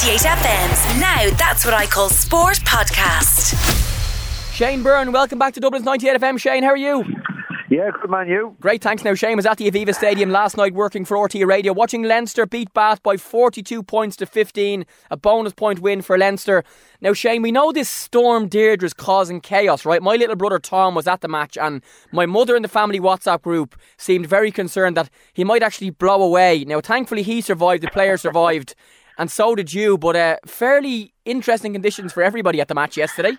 98 FM's Now That's What I Call Sport podcast. Shane Byrne, welcome back to Dublin's 98 FM. Shane, how are you? Yeah, good man, you. Great, thanks. Now, Shane was at the Aviva Stadium last night working for RTÉ Radio, watching Leinster beat Bath by 42 points to 15, a bonus point win for Leinster. Now, Shane, we know this storm Deirdre is causing chaos, right? My little brother Tom was at the match, and my mother in the family WhatsApp group seemed very concerned that he might actually blow away. Now, thankfully, he survived, the player survived, and so did you, but uh, fairly interesting conditions for everybody at the match yesterday.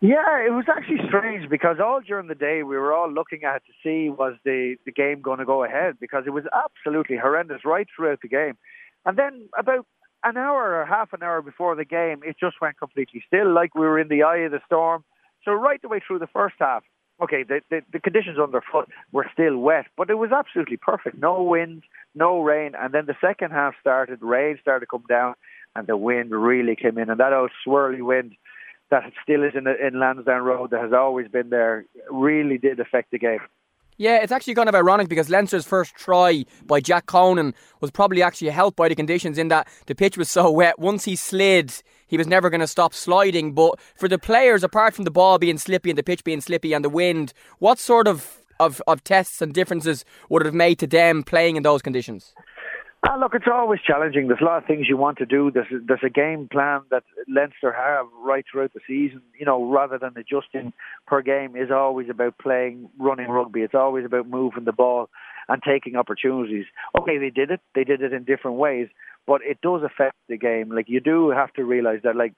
Yeah, it was actually strange because all during the day we were all looking at to see was the, the game going to go ahead because it was absolutely horrendous right throughout the game. And then about an hour or half an hour before the game, it just went completely still, like we were in the eye of the storm. So right the way through the first half, okay, the, the, the conditions underfoot were still wet, but it was absolutely perfect. No wind, no rain. And then the second half started, rain started to come down, and the wind really came in. And that old swirly wind that still is in, in Lansdowne Road that has always been there really did affect the game. Yeah, it's actually kind of ironic because Leinster's first try by Jack Conan was probably actually helped by the conditions in that the pitch was so wet. Once he slid, he was never going to stop sliding. But for the players, apart from the ball being slippy and the pitch being slippy and the wind, what sort of, of, of tests and differences would have made to them playing in those conditions? Ah, look, it's always challenging. There's a lot of things you want to do. There's there's a game plan that Leinster have right throughout the season. You know, rather than adjusting per game, is always about playing running rugby. It's always about moving the ball and taking opportunities. Okay, they did it. They did it in different ways, but it does affect the game. Like you do have to realize that, like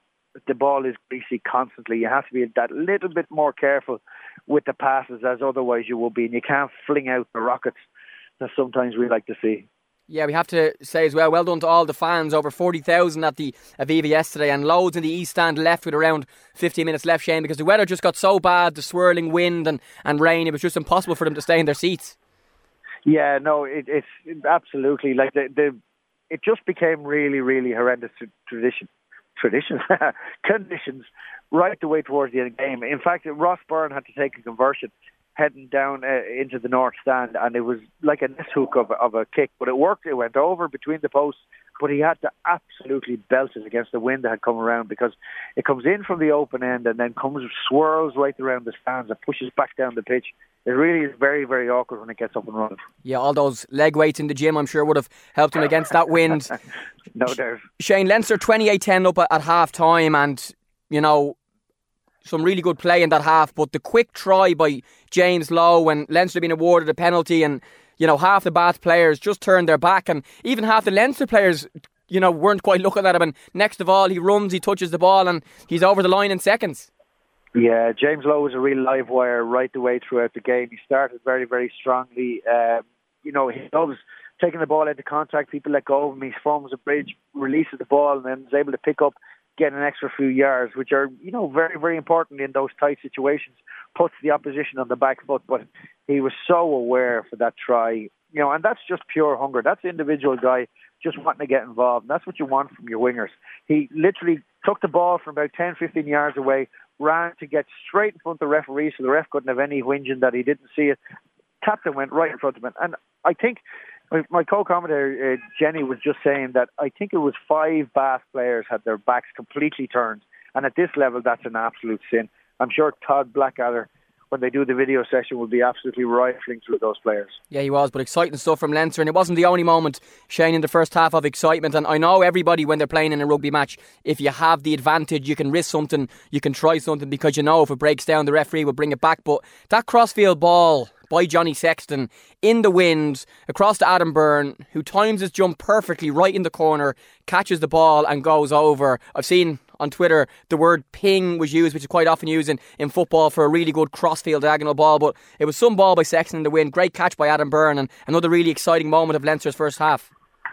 the ball is greasy constantly. You have to be that little bit more careful with the passes, as otherwise you will be, and you can't fling out the rockets that sometimes we like to see. Yeah, we have to say as well, well done to all the fans. Over 40,000 at the Aviva yesterday, and loads in the East Stand left with around 15 minutes left, Shane, because the weather just got so bad the swirling wind and, and rain, it was just impossible for them to stay in their seats. Yeah, no, it, it's absolutely like the, the it just became really, really horrendous tradition, traditions, conditions right the way towards the end of the game. In fact, Ross Byrne had to take a conversion heading down uh, into the north stand, and it was like a nest hook of, of a kick, but it worked. It went over between the posts, but he had to absolutely belt it against the wind that had come around because it comes in from the open end and then comes swirls right around the stands and pushes back down the pitch. It really is very, very awkward when it gets up and running. Yeah, all those leg weights in the gym, I'm sure, would have helped him against that wind. no doubt. Shane Leinster 28 10 up at, at half time, and, you know, some really good play in that half, but the quick try by James Lowe when Leinster being awarded a penalty and you know half the Bath players just turned their back and even half the Leinster players you know weren't quite looking at him and next of all he runs he touches the ball and he's over the line in seconds. Yeah, James Lowe was a real live wire right the way throughout the game. He started very very strongly. Um, you know he loves taking the ball into contact. People let go of him. He forms a bridge, releases the ball, and then is able to pick up get an extra few yards, which are, you know, very, very important in those tight situations, puts the opposition on the back foot. But he was so aware for that try, you know, and that's just pure hunger. That's individual guy just wanting to get involved. And that's what you want from your wingers. He literally took the ball from about 10, 15 yards away, ran to get straight in front of the referee so the ref couldn't have any whinging that he didn't see it. Tapped and went right in front of him. And I think my co-commentator uh, Jenny was just saying that I think it was five Bath players had their backs completely turned, and at this level, that's an absolute sin. I'm sure Todd Blackadder, when they do the video session, will be absolutely rifling through those players. Yeah, he was, but exciting stuff from Leinster, and it wasn't the only moment, Shane, in the first half of excitement. And I know everybody when they're playing in a rugby match, if you have the advantage, you can risk something, you can try something because you know if it breaks down, the referee will bring it back. But that crossfield ball by Johnny Sexton in the wind across to Adam Byrne, who times his jump perfectly right in the corner, catches the ball and goes over. I've seen on Twitter the word ping was used, which is quite often used in, in football for a really good crossfield diagonal ball, but it was some ball by Sexton in the wind. Great catch by Adam Byrne and another really exciting moment of Leinster's first half.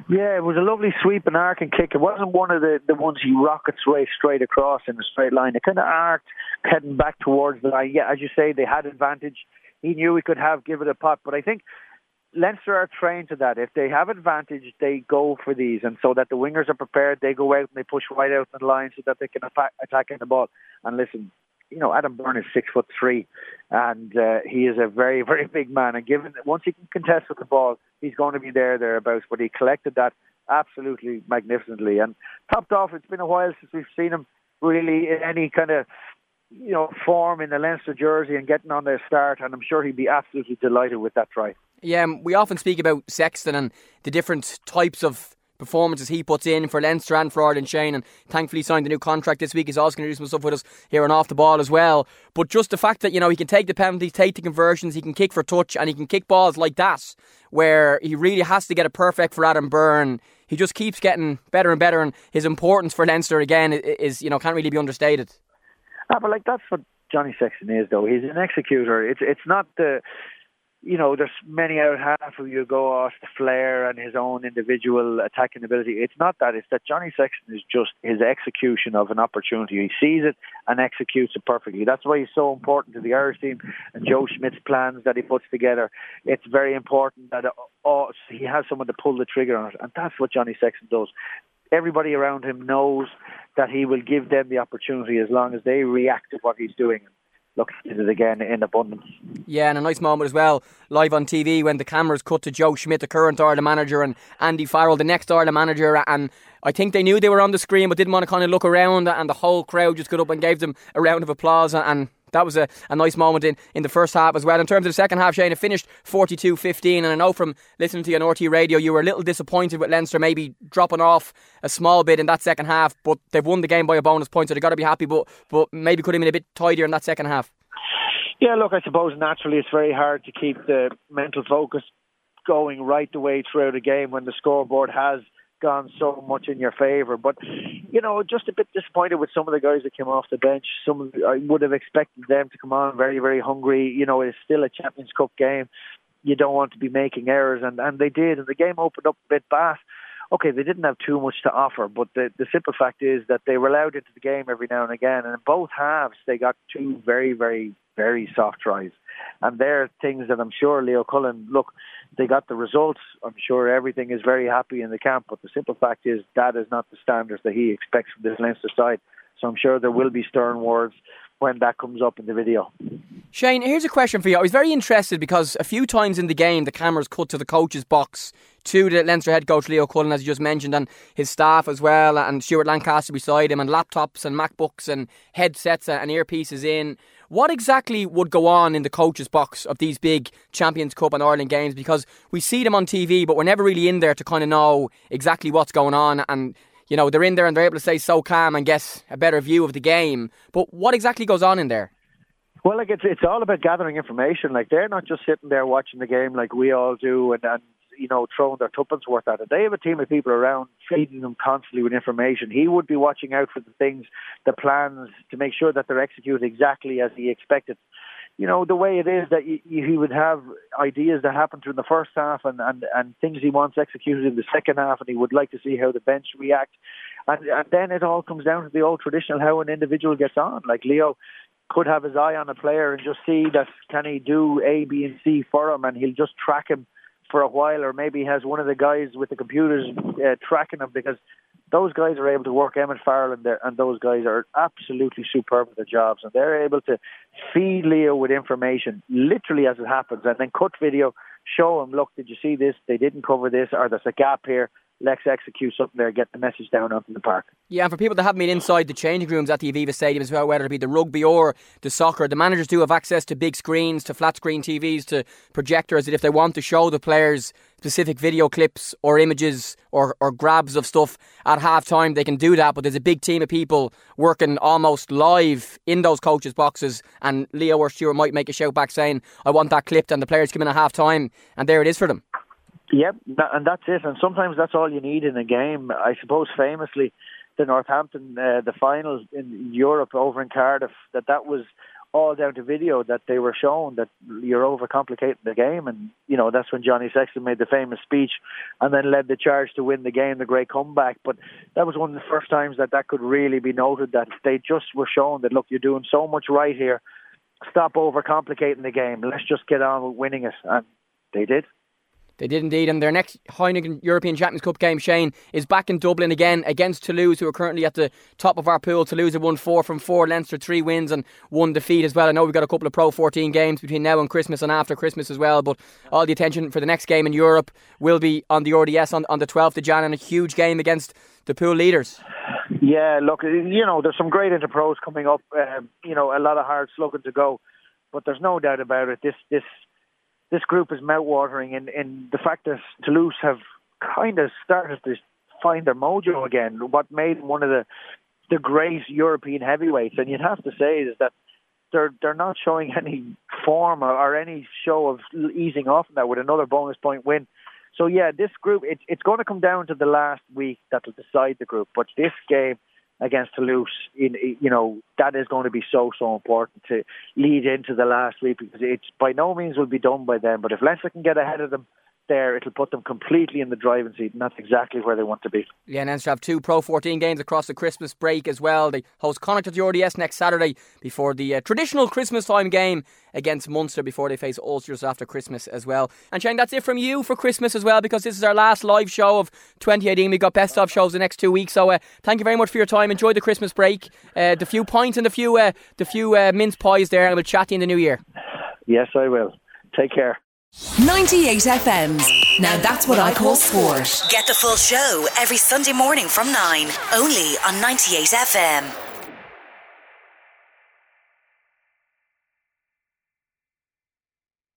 Yeah, it was a lovely sweep and arc and kick. It wasn't one of the, the ones he rockets right straight across in a straight line. It kind of arced, heading back towards the line. Yeah, as you say, they had advantage he knew he could have give it a pot. But I think Leinster are trained to that. If they have advantage, they go for these, and so that the wingers are prepared, they go out and they push right out in the line so that they can attack in the ball. And listen, you know, Adam Byrne is six foot three, and uh, he is a very, very big man. And given that once he can contest with the ball, he's going to be there thereabouts. But he collected that absolutely magnificently. And topped off, it's been a while since we've seen him really in any kind of you know form in the Leinster jersey and getting on their start. And I'm sure he'd be absolutely delighted with that try. Yeah, um, we often speak about Sexton and the different types of performances he puts in for Leinster and for Ireland Shane, and thankfully signed a new contract this week. He's also going to do some stuff with us here and off the ball as well. But just the fact that you know he can take the penalties, take the conversions, he can kick for touch, and he can kick balls like that, where he really has to get it perfect for Adam Byrne. He just keeps getting better and better, and his importance for Leinster again is you know can't really be understated. Ah, but like that's what Johnny Sexton is, though. He's an executor. It's it's not the you know, there's many out half of you go off the flair and his own individual attacking ability. It's not that. It's that Johnny Sexton is just his execution of an opportunity. He sees it and executes it perfectly. That's why he's so important to the Irish team and Joe Schmidt's plans that he puts together. It's very important that oh, he has someone to pull the trigger on it, and that's what Johnny Sexton does. Everybody around him knows that he will give them the opportunity as long as they react to what he's doing look at it again in abundance. Yeah, and a nice moment as well, live on TV when the cameras cut to Joe Schmidt, the current Ireland manager, and Andy Farrell, the next Ireland manager, and I think they knew they were on the screen but didn't want to kind of look around, and the whole crowd just got up and gave them a round of applause, and that was a, a nice moment in, in the first half as well. In terms of the second half, Shane, it finished 42 15. And I know from listening to you on RTÉ radio, you were a little disappointed with Leinster maybe dropping off a small bit in that second half, but they've won the game by a bonus point, so they've got to be happy, but, but maybe could have been a bit tidier in that second half. Yeah, look, I suppose naturally it's very hard to keep the mental focus going right the way throughout a game when the scoreboard has gone so much in your favour. But you know, just a bit disappointed with some of the guys that came off the bench. Some I would have expected them to come on very, very hungry. You know, it's still a Champions Cup game. You don't want to be making errors, and and they did, and the game opened up a bit fast. Okay, they didn't have too much to offer, but the the simple fact is that they were allowed into the game every now and again, and in both halves they got two very, very very soft tries. And they're things that I'm sure Leo Cullen, look, they got the results. I'm sure everything is very happy in the camp, but the simple fact is that is not the standards that he expects from this Leinster side. So I'm sure there will be stern words when that comes up in the video. Shane, here's a question for you. I was very interested because a few times in the game the cameras cut to the coach's box to the Leinster head coach Leo Cullen, as you just mentioned, and his staff as well, and Stuart Lancaster beside him, and laptops and MacBooks and headsets and earpieces in. What exactly would go on in the coach's box of these big Champions Cup and Ireland games? Because we see them on TV, but we're never really in there to kind of know exactly what's going on and you know, they're in there and they're able to stay so calm and get a better view of the game. But what exactly goes on in there? Well, like it's it's all about gathering information. Like they're not just sitting there watching the game like we all do, and and you know throwing their tuppence worth at it. They have a team of people around feeding them constantly with information. He would be watching out for the things, the plans, to make sure that they're executed exactly as he expected you know, the way it is that he, he would have ideas that happened through the first half and, and, and things he wants executed in the second half, and he would like to see how the bench react. And, and then it all comes down to the old traditional how an individual gets on. Like Leo could have his eye on a player and just see that can he do A, B, and C for him, and he'll just track him for a while, or maybe has one of the guys with the computers uh, tracking them because those guys are able to work. Emmett Farrell and, and those guys are absolutely superb at their jobs, and they're able to feed Leo with information literally as it happens, and then cut video, show him, look, did you see this? They didn't cover this, or there's a gap here let's execute something there, get the message down onto the park. Yeah, and for people that haven't been inside the changing rooms at the Aviva Stadium as well, whether it be the rugby or the soccer, the managers do have access to big screens, to flat screen TVs, to projectors that if they want to show the players specific video clips or images or, or grabs of stuff at half time, they can do that. But there's a big team of people working almost live in those coaches' boxes. And Leo or Stuart might make a shout back saying, I want that clipped, and the players come in at half time, and there it is for them. Yep, and that's it. And sometimes that's all you need in a game. I suppose famously, the Northampton, uh, the final in Europe over in Cardiff, that that was all down to video that they were shown that you're overcomplicating the game, and you know that's when Johnny Sexton made the famous speech, and then led the charge to win the game, the great comeback. But that was one of the first times that that could really be noted that they just were shown that look, you're doing so much right here. Stop overcomplicating the game. Let's just get on with winning it, and they did. They did indeed, and their next Heineken European Champions Cup game, Shane, is back in Dublin again against Toulouse, who are currently at the top of our pool. Toulouse have won four from four, Leinster three wins and one defeat as well. I know we've got a couple of Pro 14 games between now and Christmas and after Christmas as well, but all the attention for the next game in Europe will be on the RDS on, on the 12th of Jan and a huge game against the pool leaders. Yeah, look, you know, there's some great interpros coming up. Um, you know, a lot of hard slugging to go, but there's no doubt about it. This this this group is mouthwatering in, in the fact that Toulouse have kind of started to find their mojo again. What made one of the the great European heavyweights, and you'd have to say is that they're they're not showing any form or, or any show of easing off that with another bonus point win. So yeah, this group it's it's going to come down to the last week that'll decide the group. But this game against Toulouse, in you know that is going to be so so important to lead into the last week because it's by no means will be done by them. But if Leinster can get ahead of them there, it'll put them completely in the driving seat, and that's exactly where they want to be. Yeah, and Leinster have two Pro 14 games across the Christmas break as well. They host Connacht at the RDS next Saturday before the uh, traditional Christmas time game against Munster before they face Ulsters after Christmas as well. And Shane, that's it from you for Christmas as well because this is our last live show of 2018. We've got best of shows the next two weeks, so uh, thank you very much for your time. Enjoy the Christmas break, uh, the few points and the few uh, the few uh, mince pies there, and we'll chat to you in the new year. Yes, I will. Take care. 98 FM's. Now that's what I call sport. Get the full show every Sunday morning from 9, only on 98 FM.